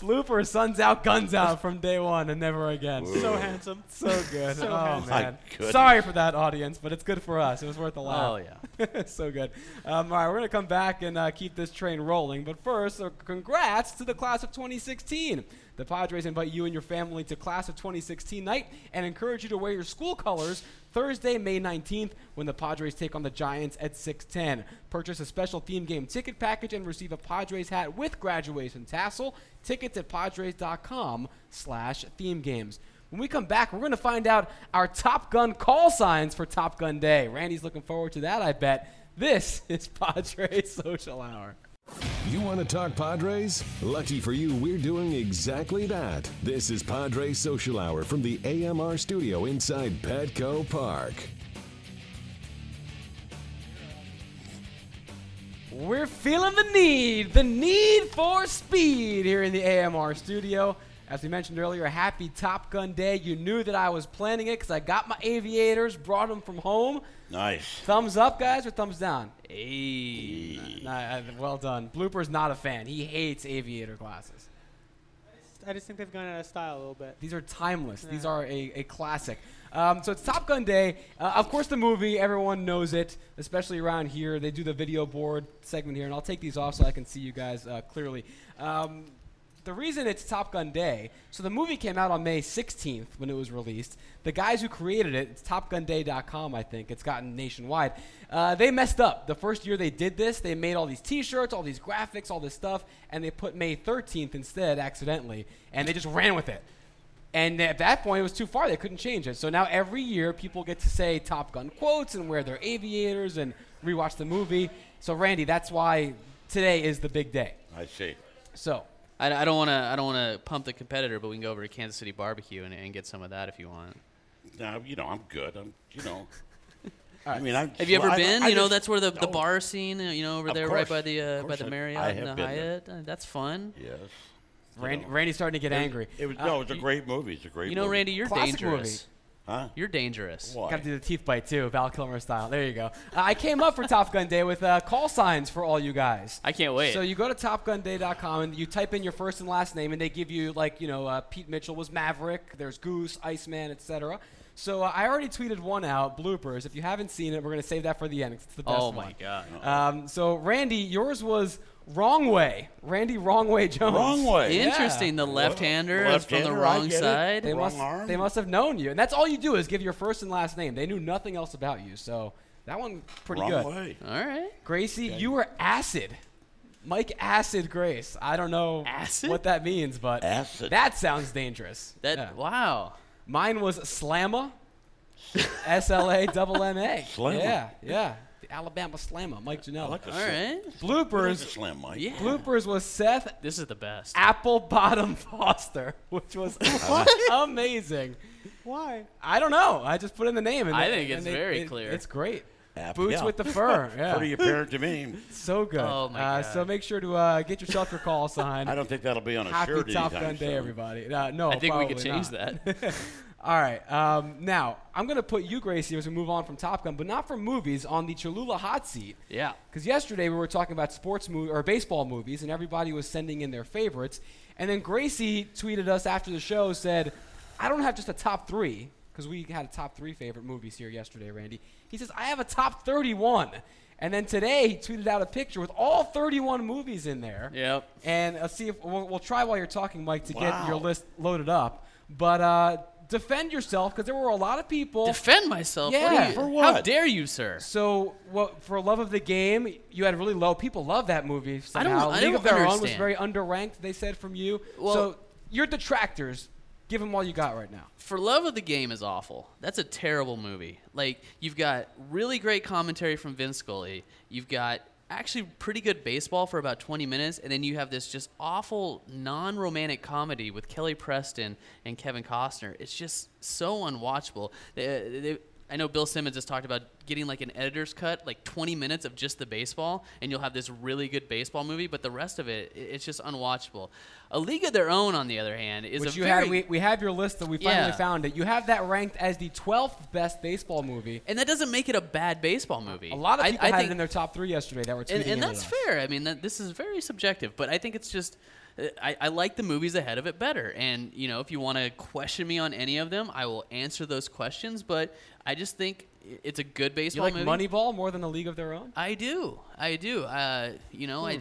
Blooper, suns out, guns out from day one and never again. so handsome. So good. So oh handsome. Man. Sorry for that audience, but it's good for us. It was worth a laugh. Oh laugh. yeah. so good. Um, all right, we're gonna come back and uh, keep this train rolling. But first, uh, congrats to the class of 2016. The Padres invite you and your family to Class of 2016 night and encourage you to wear your school colors Thursday, May 19th, when the Padres take on the Giants at 6:10. Purchase a special theme game ticket package and receive a Padres hat with graduation tassel. Tickets at Padres.com/theme games. When we come back, we're going to find out our Top Gun call signs for Top Gun Day. Randy's looking forward to that, I bet. This is Padres Social Hour. You want to talk Padres? Lucky for you, we're doing exactly that. This is Padres Social Hour from the AMR studio inside Petco Park. We're feeling the need, the need for speed here in the AMR studio. As we mentioned earlier, happy Top Gun Day. You knew that I was planning it because I got my aviators, brought them from home. Nice. Thumbs up, guys, or thumbs down? Hey. Nah, well done. Blooper's not a fan. He hates aviator glasses. I just think they've gone out of style a little bit. These are timeless. These are a, a classic. Um, so it's Top Gun Day. Uh, of course, the movie, everyone knows it, especially around here. They do the video board segment here, and I'll take these off so I can see you guys uh, clearly. Um, the reason it's Top Gun Day, so the movie came out on May 16th when it was released. The guys who created it, it's TopGunDay.com, I think. It's gotten nationwide. Uh, they messed up. The first year they did this, they made all these T-shirts, all these graphics, all this stuff, and they put May 13th instead accidentally, and they just ran with it. And at that point, it was too far. They couldn't change it. So now every year, people get to say Top Gun quotes and wear their aviators and rewatch the movie. So Randy, that's why today is the big day. I see. So I, I don't want to. I don't want to pump the competitor, but we can go over to Kansas City Barbecue and, and get some of that if you want. Now, you know, I'm good. I'm, you know. I mean, I Have you ever I- been? I you know, just- that's where the, the no. bar scene, uh, you know, over Of there, right by the uh, by the Marriott I and the been there. Hyatt. Uh, that's fun. Yes. Randy. Randy's starting to get It- angry. It was Uh, no, it was a great movie. It's a great. You know, movie. Randy, you're Classic dangerous. Huh? You're dangerous. Why? Got to do the teeth bite too, Val Kilmer style. There you go. Uh, I came up for Top Gun Day with uh, call signs for all you guys. I can't wait. So you go to TopGunDay.com and you type in your first and last name, and they give you like you know uh, Pete Mitchell was Maverick. There's Goose, Iceman, etc. So uh, I already tweeted one out, bloopers. If you haven't seen it, we're gonna save that for the end. It's the best oh one. my god. Um, so Randy, yours was wrong way. Randy, wrong way Jones. Wrong way. Yeah. Interesting. The left-hander is from the left-hander, I wrong side. They Wrong must, arm? they must have known you, and that's all you do is give your first and last name. They knew nothing else about you, so that one pretty Wrong good. way. All right. Gracie, you were acid. Mike Acid Grace. I don't know Acid? what that means, but Acid. that sounds dangerous. That Yeah. wow. Mine was Slamma. S L A double M A. Slamma. Yeah, yeah. The Alabama Slamma. Mike I Janela. like the All slam. right. I like Bloopers. slam, Mike. Yeah. Bloopers was Seth This is the best. Apple Bottom Foster, which was amazing. Why? I don't know. I just put in the name. And I they- think and it's they- very it- clear. It's great. App- Boots yeah. with the fur. Yeah. Pretty apparent to me. So good. Oh, my uh, God. So make sure to uh, get yourself your call sign. I don't think that'll be on a Happy shirt Top anytime Gun Day, soon. everybody. Uh, no, I think we could probably change not. that. All right. Um, now I'm gonna put you, Gracie, as we move on from Top Gun, but not from movies, on the Cholula hot seat. yeah. Because yesterday we were talking about sports movie or baseball movies, and everybody was sending in their favorites. And then Gracie tweeted us after the show, said, "I don't have just a top three because we had a top three favorite movies here yesterday, Randy." He says, "I have a top 31." And then today he tweeted out a picture with all 31 movies in there. Yep. And let's see if we'll, we'll try while you're talking, Mike, to get your list loaded up. But uh, defend yourself because there were a lot of people. Defend myself. Yeah. What do you- For How dare you, sir? So, what for love of the game, you had really low. People love that movie. I don't- Somehow. I League don't of Their Own was understand. very underranked. They said from you. Well- so your detractors, give them all you got right now. For Love of the Game is awful. That's a terrible movie. Like you've got really great commentary from Vince Scully. You've got actually pretty good baseball for about 20 minutes and then you have this just awful non-romantic comedy with Kelly Preston and Kevin Costner. It's just so unwatchable. They- uh, they- I know Bill Simmons has talked about getting like an editor's cut, like 20 minutes of just the baseball, and you'll have this really good baseball movie. But the rest of it, it's just unwatchable. A League of Their Own, on the other hand, is Which a you very had, we, we have your list that we finally Yeah. found it. You have that ranked as the 12th best baseball movie. And that doesn't make it a bad baseball movie. A lot of I- people I had think, it in their top three yesterday that were tweeting and, and that's fair. I mean, that, this is very subjective, but I think it's just I, I like the movies ahead of it better. And you know, if you want to question me on any of them, I will answer those questions. But I just think it's a good baseball You like movie. Moneyball more than A League of Their Own? I do. I do. Uh, you know, I.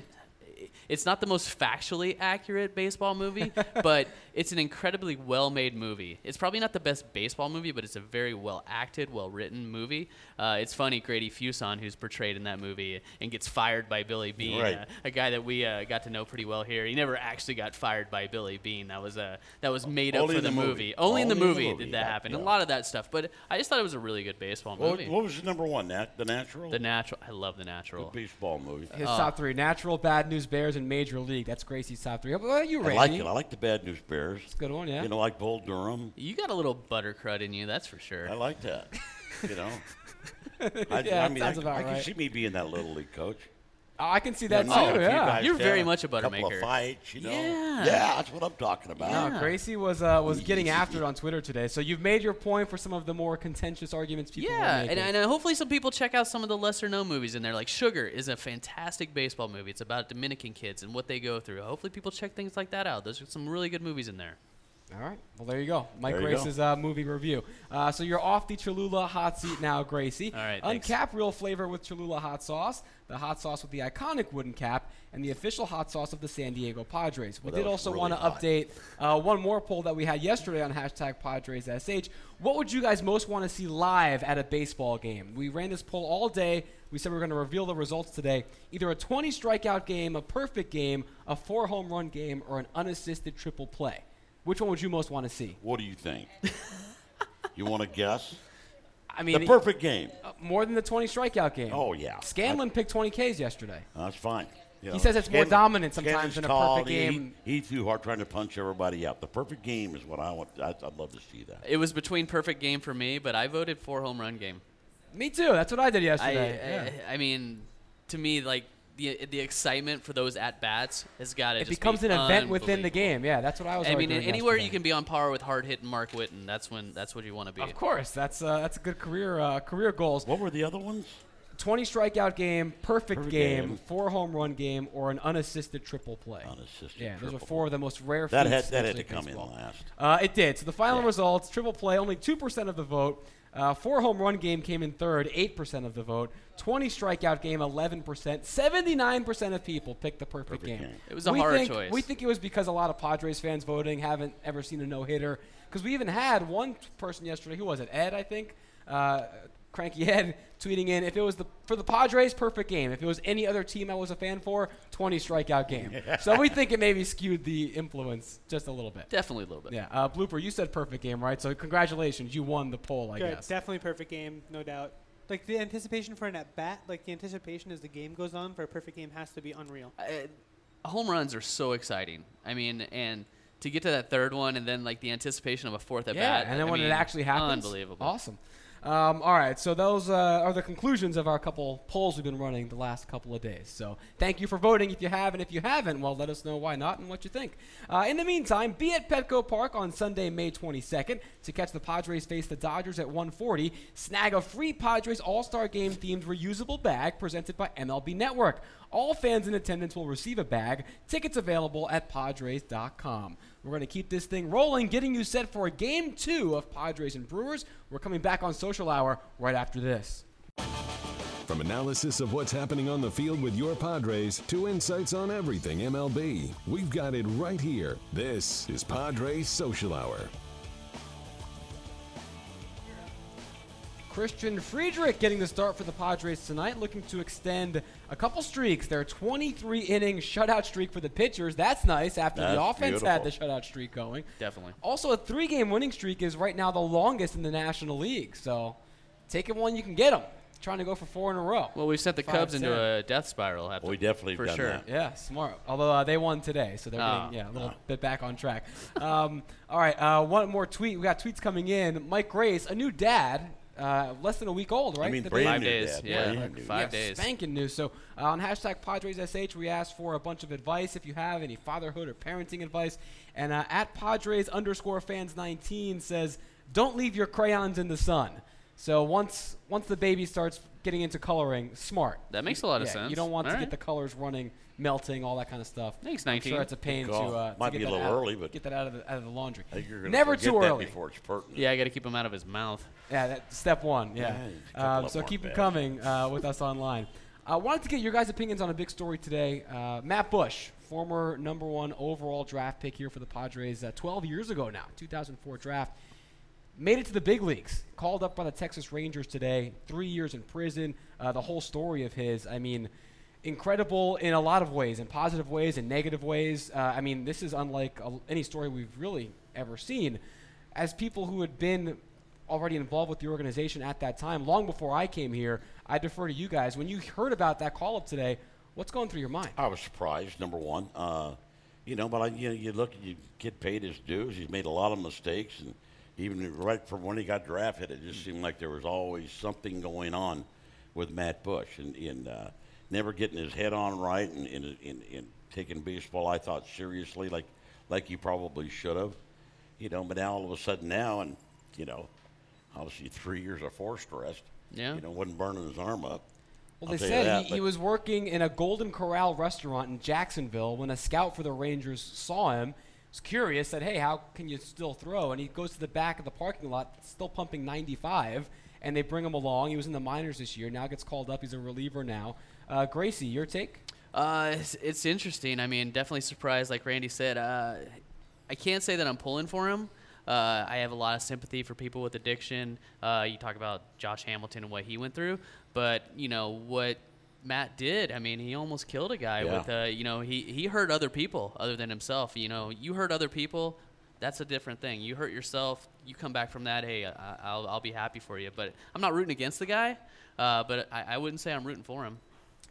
It's not the most factually accurate baseball movie, but it's an incredibly well-made movie. It's probably not the best baseball movie, but it's a very well-acted, well-written movie. Uh, it's funny, Grady Fuson, who's portrayed in that movie and gets fired by Billy Beane, Right. uh, a guy that we uh, got to know pretty well here. He never actually got fired by Billy Beane. That was uh, that was made up for the, the movie. movie. Only, in the Only in the movie movie, did that yeah, happen. yeah. A lot of that stuff, but I just thought it was a really good baseball What, movie. what was the number one? Nat, the Natural. the Natural. I love The Natural. The baseball movie. His Uh, top three: Natural, Bad News Bears, in Major League. That's Gracie's top three. How about you, I like it. I like the Bad News Bears. It's a good one, yeah. You know, like Bull Durham. You got a little butter crud in you, that's for sure. I like that. you know. I, Yeah, I mean, sounds I, about I can see me being that little league coach. I can see that You know, too. if you Yeah. guys You're very much a butter couple maker. Of fights, you know. Yeah. Yeah, that's what I'm talking about. No, Yeah. Gracie was uh, was getting after it on Twitter today. So you've made your point for some of the more contentious arguments people yeah, were and, and uh, hopefully some people check out some of the lesser known movies in there. Like Sugar is a fantastic baseball movie. It's about Dominican kids and what they go through. Hopefully people check things like that out. Those are some really good movies in there. All right. Well, there you go. Mike There Grace's uh, movie review. Uh, so you're off the Cholula hot seat now, Gracie. All right, thanks. Uncap real flavor with Cholula hot sauce, the hot sauce with the iconic wooden cap, and the official hot sauce of the San Diego Padres. We Well, did also really want to update uh, one more poll that we had yesterday on hashtag PadresSH. What would you guys most want to see live at a baseball game? We ran this poll all day. We said we were going to reveal the results today. Either a 20 strikeout game, a perfect game, a four home run game, or an unassisted triple play. Which one would you most want to see? What do you think? you want to guess? I mean, The perfect game. uh, more than the 20 strikeout game. Oh, yeah. Scanlon picked 20 Ks yesterday. That's fine. You He know, says it's more dominant sometimes Scannon's than a tall, perfect he- game. He, he threw hard trying to punch everybody out. The perfect game is what I want. I'd, I'd love to see that. It was between perfect game for me, but I voted for home run game. Me too. That's what I did I, yesterday. yeah. I, I mean, to me, like the the excitement for those at bats has got to. It becomes an event within the game. Yeah, that's what I was. I mean, anywhere yesterday. you can be on par with hard hitting Mark Whiten, that's when that's what you want to be. Of course, that's uh, that's a good career uh, career goals. What were the other ones? 20 strikeout game, perfect, Perfect game, game. four home run game, or an unassisted triple play. Unassisted Yeah, those are four of the most rare. That feats had that in had to Major League come in Baseball. last. Uh, it did. So the final Yeah. results: triple play, only two percent of the vote. Uh, four home run game came in third, eight percent of the vote. Twenty strikeout game, eleven percent. Seventy-nine percent of people picked the perfect, Perfect game. game. It was a we hard think, choice. We think it was because a lot of Padres fans voting haven't ever seen a no hitter. Because we even had one person yesterday. Who was it? Ed, I think. Uh, Cranky Head tweeting in if it was the for the Padres, perfect game. If it was any other team I was a fan for, 20 strikeout game. so we think it maybe skewed the influence just a little bit. Definitely a little bit. Yeah, uh, blooper. You said perfect game, right? So congratulations, you won the poll, I Good. guess. Definitely perfect game, no doubt. Like the anticipation for an at bat, like the anticipation as the game goes on for a perfect game has to be unreal. Uh, home runs are so exciting. I mean, and to get to that third one, and then like the anticipation of a fourth at yeah, bat. and then I when it actually happens, unbelievable. Awesome. Um, all right, so those uh, are the conclusions of our couple polls we've been running the last couple of days. So thank you for voting if you have, and if you haven't, well, let us know why not and what you think. Uh, in the meantime, be at Petco Park on Sunday, May 22nd to catch the Padres face the Dodgers at 1:40. Snag a free Padres All-Star Game themed reusable bag presented by MLB Network. All fans in attendance will receive a bag. Tickets available at Padres.com. We're going to keep this thing rolling, getting you set for game two of Padres and Brewers. We're coming back on Social Hour right after this. From analysis of what's happening on the field with your Padres to insights on everything MLB, we've got it right here. This is Padres Social Hour. Christian Friedrich getting the start for the Padres tonight, looking to extend a couple streaks. Their 23 inning shutout streak for the pitchers. That's nice after the That's offense had the shutout streak going. Definitely. Also, a three game winning streak is right now the longest in the National League. So take it one you can get them. Trying to go for four in a row. Well, we've sent the Five, Cubs into a death spiral. Have We to- definitely for done sure. that. Yeah, smart. Although uh, they won today, so they're Ah. getting yeah a little bit back on track. Um, all right, uh, one more tweet. We got tweets coming in. Mike Grace, a new dad, uh, less than a week old, right? I mean, The brand Five new days, dad, yeah, brand new. five yeah, days. Spanking news. So uh, on hashtag PadresSH, we asked for a bunch of advice if you have any fatherhood or parenting advice. And uh, at Padres underscore fans 19 says, don't leave your crayons in the sun. So once once the baby starts getting into coloring, smart. That makes a lot of Yeah, sense. You don't want to All get the colors running, melting, all that kind of stuff. Thanks, I'm 19. sure it's a pain to, call. uh, to Might get be a that little out- early, but- get that out of the, out of the laundry. I think you're gonna Never forget too that early. before it's pertinent. Yeah, I got to keep him out of his mouth. Yeah, that's step one. Yeah. Yeah, Um, so keep them coming uh, with us online. I wanted to get your guys' opinions on a big story today. Uh, Matt Bush, former number one overall draft pick here for the Padres, uh, 12 years ago now, 2004 draft, made it to the big leagues. Called up by the Texas Rangers today. Three years in prison. Uh, the whole story of his. I mean, incredible in a lot of ways, in positive ways, in negative ways. Uh, I mean, this is unlike a, any story we've really ever seen. As people who had been already involved with the organization at that time, long before I came here, I defer to you guys. When you heard about that call up today, what's going through your mind? I was surprised, number one. Uh, you know, but I, you know, you look, you get paid his dues. He's made a lot of mistakes, and even right from when he got drafted, it just seemed like there was always something going on with Matt Bush, and, and uh, never getting his head on right, and, and, and, and taking baseball, I thought seriously, like like he probably should have. You know, but now all of a sudden now, and you know, obviously three years of forced rest. Yeah. You know, wasn't burning his arm up. Well, I'll they said that, he, he was working in a Golden Corral restaurant in Jacksonville when a scout for the Rangers saw him. Was curious, said, "Hey, how can you still throw?" And he goes to the back of the parking lot, still pumping 95, and they bring him along. He was in the minors this year. Now gets called up. He's a reliever now. Uh, Gracie, your take? Uh, it's, it's interesting. I mean, definitely surprised, like Randy said. Uh, I can't say that I'm pulling for him. Uh, I have a lot of sympathy for people with addiction. Uh, you talk about Josh Hamilton and what he went through, but you know what Matt did. I mean, he almost killed a guy Yeah. with. Uh, you know, he he hurt other people other than himself. You know, you hurt other people. That's a different thing. You hurt yourself. You come back from that. Hey, I, I'll I'll be happy for you. But I'm not rooting against the guy. Uh, but I, I wouldn't say I'm rooting for him.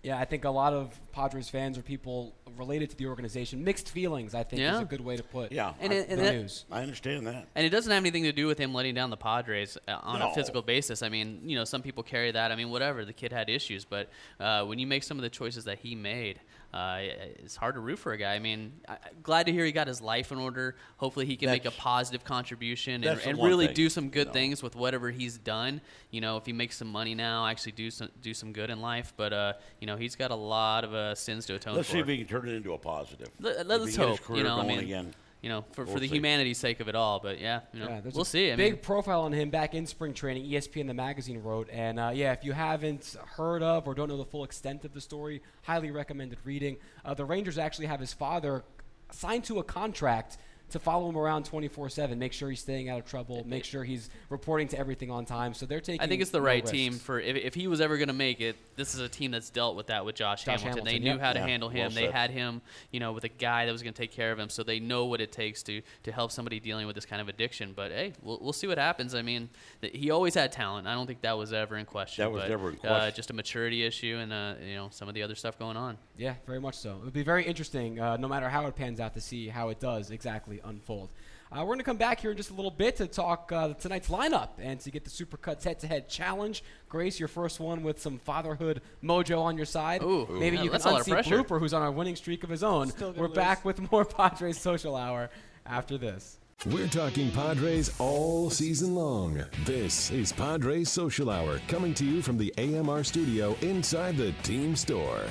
Yeah, I think a lot of Padres fans or people related to the organization mixed feelings. I think is a good way to put Yeah, And I, it- and the that- news. I understand that. And it doesn't have anything to do with him letting down the Padres uh, on No. a physical basis. I mean, you know, some people carry that. I mean, whatever. The kid had issues, but uh, when you make some of the choices that he made, uh, it's hard to root for a guy. I mean, I, glad to hear he got his life in order. Hopefully, he can make a positive contribution and, and really thing, do some good you know. things with whatever he's done. You know, if he makes some money now, actually do some do some good in life. But uh, you know, he's got a lot of uh, sins to atone Let's for. see if he can turn it into a positive. Let, If let he us hope. career You know, I mean, again. You know, for, for We'll the see. humanity's sake of it all. But yeah, you know, Yeah, we'll a see. I big mean, profile on him back in spring training. ESPN the magazine wrote, and uh, yeah, if you haven't heard of or don't know the full extent of the story, highly recommended reading. Uh, the Rangers actually have his father signed to a contract to follow him around 24/7, make sure he's staying out of trouble, make sure he's reporting to everything on time. So they're taking. I think it's the right risks. team for if, if he was ever going to make it. This is a team that's dealt with that with Josh, Josh Hamilton. They Hamilton, knew yep. how to Yeah, handle him. well they said. had him, you know, with a guy that was going to take care of him. So they know what it takes to to help somebody dealing with this kind of addiction. But hey, we'll, we'll see what happens. I mean, th- he always had talent. I don't think that was ever in question. That was but, never in Uh, question. just a maturity issue and uh, you know some of the other stuff going on. Yeah, very much so. It would be very interesting, uh, no matter how it pans out, to see how it does exactly unfold. Uh, we're going to come back here in just a little bit to talk uh, tonight's lineup and to get the Supercuts head-to-head challenge. Grace, your first one with some fatherhood mojo on your side. Ooh. Maybe Yeah, you can that's a lot unseat pressure. Blooper, who's on a winning streak of his own. We're lose. back with more Padres Social Hour after this. We're talking Padres all season long. This is Padres Social Hour coming to you from the AMR studio inside the team store.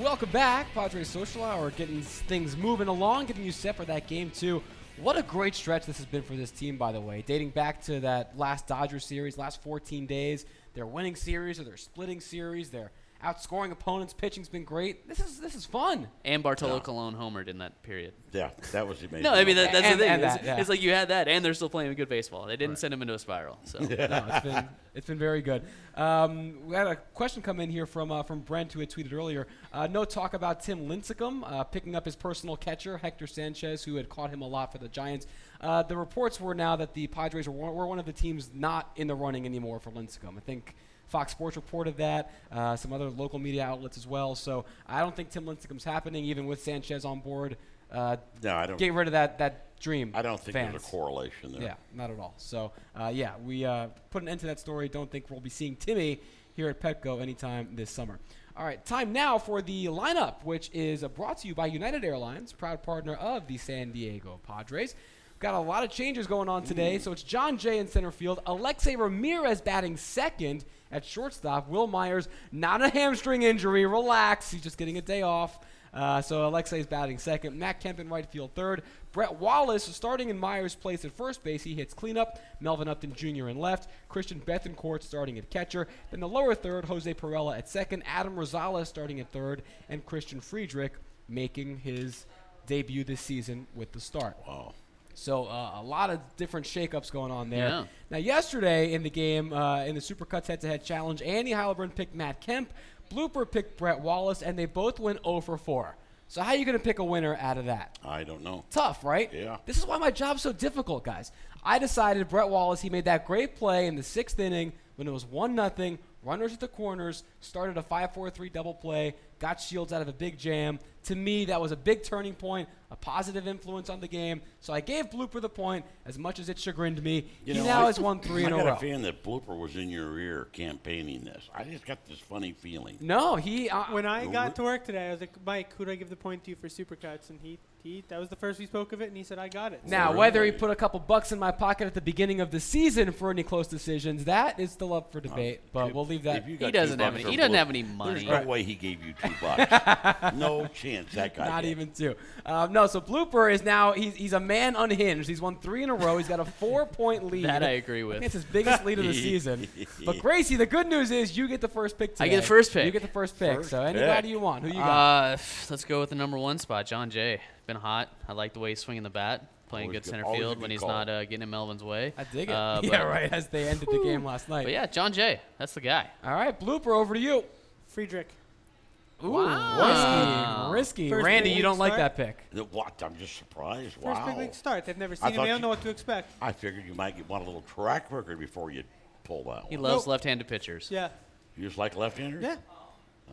Welcome back, Padres Social Hour, getting things moving along, getting you set for that game two. What a great stretch this has been for this team, by the way, dating back to that last Dodgers series, last 14 days. They're winning series or they're splitting series. They're outscoring opponents. Pitching's been great. This is this is fun. And Bartolo Colon homered in that period. Yeah, that was amazing. No, I mean that, that's And- the thing. and it's, that, yeah. it's like you had that, and they're still playing good baseball. They didn't send him into a spiral. So no, it's been it's been very good. Um, we had a question come in here from uh, from Brent who had tweeted earlier. Uh, no talk about Tim Lincecum uh, picking up his personal catcher Hector Sanchez, who had caught him a lot for the Giants. Uh, the reports were now that the Padres were one, were one of the teams not in the running anymore for Lincecum. I think. Fox Sports reported that, uh, some other local media outlets as well. So I don't think Tim Lincecum's happening, even with Sanchez on board. Uh, No, I don't. get rid of that that dream. I don't think fans. there's a correlation there. Yeah, not at all. So, uh, yeah, we uh, put an end to that story. Don't think we'll be seeing Timmy here at Petco anytime this summer. All right, time now for the lineup, which is brought to you by United Airlines, proud partner of the San Diego Padres. Got a lot of changes going on today. So it's Jon Jay in center field, Alexei Ramirez batting second at shortstop. Wil Myers, not a hamstring injury. Relax. He's just getting a day off. Uh, so Alexei's batting second. Matt Kemp in right field third. Brett Wallace starting in Myers' place at first base. He hits cleanup. Melvin Upton Jr. in left. Christian Bethancourt starting at catcher. Then the lower third, Jose Pirela at second. Adam Rosales starting at third. And Christian Friedrich making his debut this season with the start. Wow. So uh, a lot of different shakeups going on there. Yeah. Now, yesterday in the game, uh, in the Supercuts head-to-head challenge, Andy Heilbrunn picked Matt Kemp, Blooper picked Brett Wallace, and they both went 0 for 4. So how are you going to pick a winner out of that? I don't know. Tough, right? Yeah. This is why my job's so difficult, guys. I decided Brett Wallace, he made that great play in the sixth inning when it was 1 nothing, runners at the corners, started a 5 4 3 double play, got Shields out of a big jam. To me, that was a big turning point, a positive influence on the game. So I gave Blooper the point as much as it chagrined me. You he know, now I- has won three I in a row. I got a feeling that Blooper was in your ear campaigning this. I just got this funny feeling. No, he. Uh, When I got to work today, I was like, Mike, who do I give the point to for Supercuts? And he, he, that was the first we spoke of it, and he said, I got it. now, whether he put a couple bucks in my pocket at the beginning of the season for any close decisions, that is still up for debate. but If- we'll leave that. if you He doesn't have any- he doesn't have any money. There's no way he gave you two bucks. no chance that guy Not did. even two. Um, no, so Blooper is now he's, he's a man unhinged. He's won three in a row. He's got a four point lead. That I agree with. It's his biggest lead of the season. But Gracie, the good news is you get the first pick today. I get the first pick. You get the first pick. First so anybody pick. you want. Who you got? Uh, let's go with the number one spot, Jon Jay. Been hot. I like the way he's swinging the bat, playing Always good good- center always field when he's call. not uh, getting in Melvin's way. I dig it. Uh, yeah, but- right. As they ended the game last night. But yeah, Jon Jay. That's the guy. All right, Blooper, over to you. Friedrich. Ooh, Wow. risky, risky. First Randy, you don't league like that pick. The- What? I'm just surprised. First wow. big league start. They've never I seen him. They don't you- know what to expect. I figured you might want a little track record before you pull that One. He loves Nope. left-handed pitchers. Yeah. You just like left-handers? Yeah.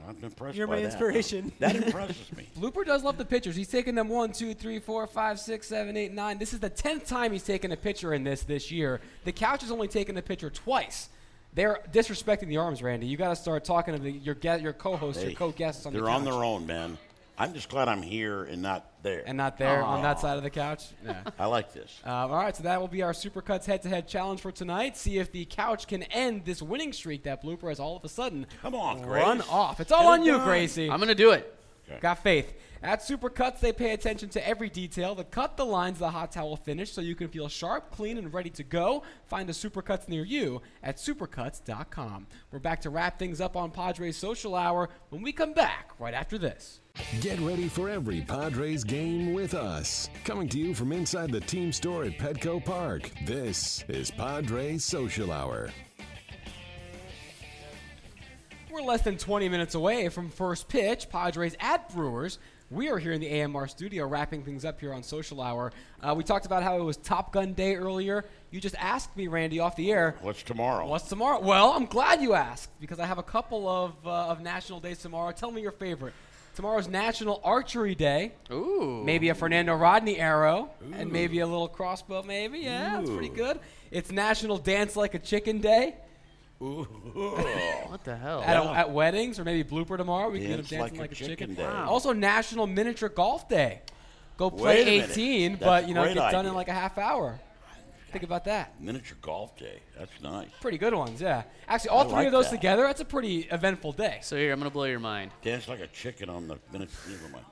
I'm impressed You're by my that. inspiration. That impresses me. Blooper does love the pitchers. He's taken them one, two, three, four, five, six, seven, eight, nine. This is the tenth time he's taken a pitcher in this this year. The couch has only taken the pitcher twice. They're disrespecting the arms, Randy. You got to start talking to the, your ge- your co-hosts, your co-guests on the They're the on their own, man. I'm just glad I'm here and not there. and not there on that side of the couch. Yeah. I like this. Um, all right, so that will be our Supercuts head-to-head challenge for tonight. See if the couch can end this winning streak that Blooper has all of a sudden Come on, Grace. run off. It's all Get it on you, done. Gracie. I'm gonna do it. Got faith. At Supercuts, they pay attention to every detail. The cut, the lines, the hot towel finish, so you can feel sharp, clean, and ready to go. Find a Supercuts near you at supercuts.com. We're back to wrap things up on Padres Social Hour when we come back right after this. Get ready for every Padres game with us. Coming to you from inside the team store at Petco Park. This is Padres Social Hour. We're less than 20 minutes away from first pitch. Padres at Brewers. We are here in the AMR studio wrapping things up here on Social Hour. Uh, we talked about how it was Top Gun Day earlier. You just asked me, Randy, off the air. What's tomorrow? What's tomorrow? Well, I'm glad you asked because I have a couple of, uh, of national days tomorrow. Tell me your favorite. Tomorrow's National Archery Day. Ooh. Maybe a Fernando Rodney arrow and maybe a little crossbow, maybe. Yeah, that's pretty good. It's National Dance Like a Chicken Day. What the hell? At, Yeah. at weddings or maybe blooper tomorrow. We can get Dance them dancing like like, a a chicken. chicken day. Wow. Also National Miniature Golf Day. Go play Wait a minute. 18, That's but you know great get done in like a half hour. Think about that. Miniature golf day. That's nice. Pretty good ones, yeah. Actually, all I three like of those that. together, that's a pretty eventful day. So here, I'm gonna blow your mind. Dance like a chicken on the miniature. Never mind.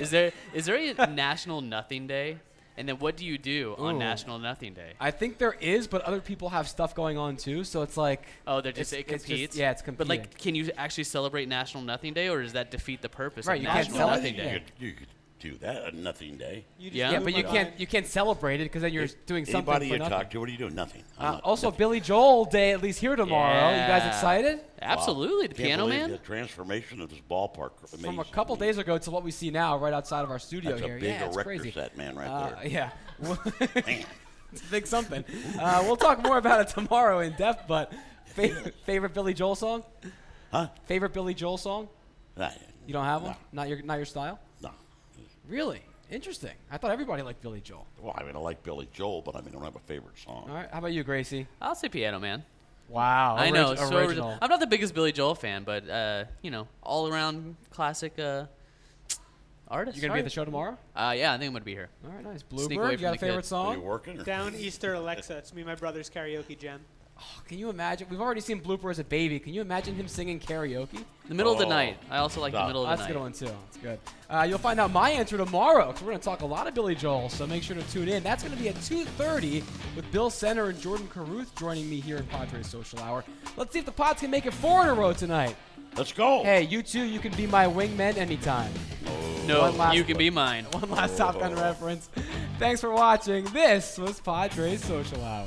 Is there is there a National Nothing Day? And then what do you do on National Nothing Day? I think there is, but other people have stuff going on too, so it's like Oh, they're just It's- it it's just- yeah, it's competing. But like, can you actually celebrate National Nothing Day, or does that defeat the purpose Right, of you can't National celebrate Nothing. Day? You could, you could do that on nothing day. Just Yeah. yeah, but you can't you can't celebrate it because then you're doing something Anybody for you nothing. talk to, what are you doing? Nothing. Uh, not- also, nothing. Billy Joel Day at least here tomorrow. You guys excited? Absolutely, the Can't Piano Man. The transformation of this ballpark. From a amazes couple me. days ago to what we see now, right outside of our studio That's a here. big yeah, it's crazy. set, man, right Uh, there. yeah. Man. It's a big something. Uh, we'll talk more about it tomorrow in depth. But favorite, favorite Billy Joel song? Huh? Favorite Billy Joel song? Nah, You don't have one? No. Not your not your style? No. Really? Interesting. I thought everybody liked Billy Joel. Well, I mean, I like Billy Joel, but I mean, I don't have a favorite song. All right. How about you, Gracie? I'll say Piano Man. Wow. I know, orig- so original. original. I'm not the biggest Billy Joel fan, but uh, you know, all around classic uh, artist. You're gonna be at the show tomorrow? Uh, yeah, I think I'm gonna be here. All right, nice. Sneak Blooper, you got a favorite kids. Are you song? working? Or? Down Easter Alexa. It's me and my brother's karaoke jam. Oh, can you imagine? We've already seen Blooper as a baby. Can you imagine him singing karaoke? The middle of the Oh. night. I also like the middle of the night. That's a good one too. That's good. Uh, you'll find out my answer tomorrow because we're going to talk a lot of Billy Joel. So make sure to tune in. That's going to be at 2:30 with Bill Center and Jordan Caruth joining me here in Padres Social Hour. Let's see if the Pods can make it four in a row tonight. Let's go. Hey, you two, you can be my wingmen anytime. No, One last you can be mine. One last Top Gun reference. Thanks for watching. This was Padres Social Hour.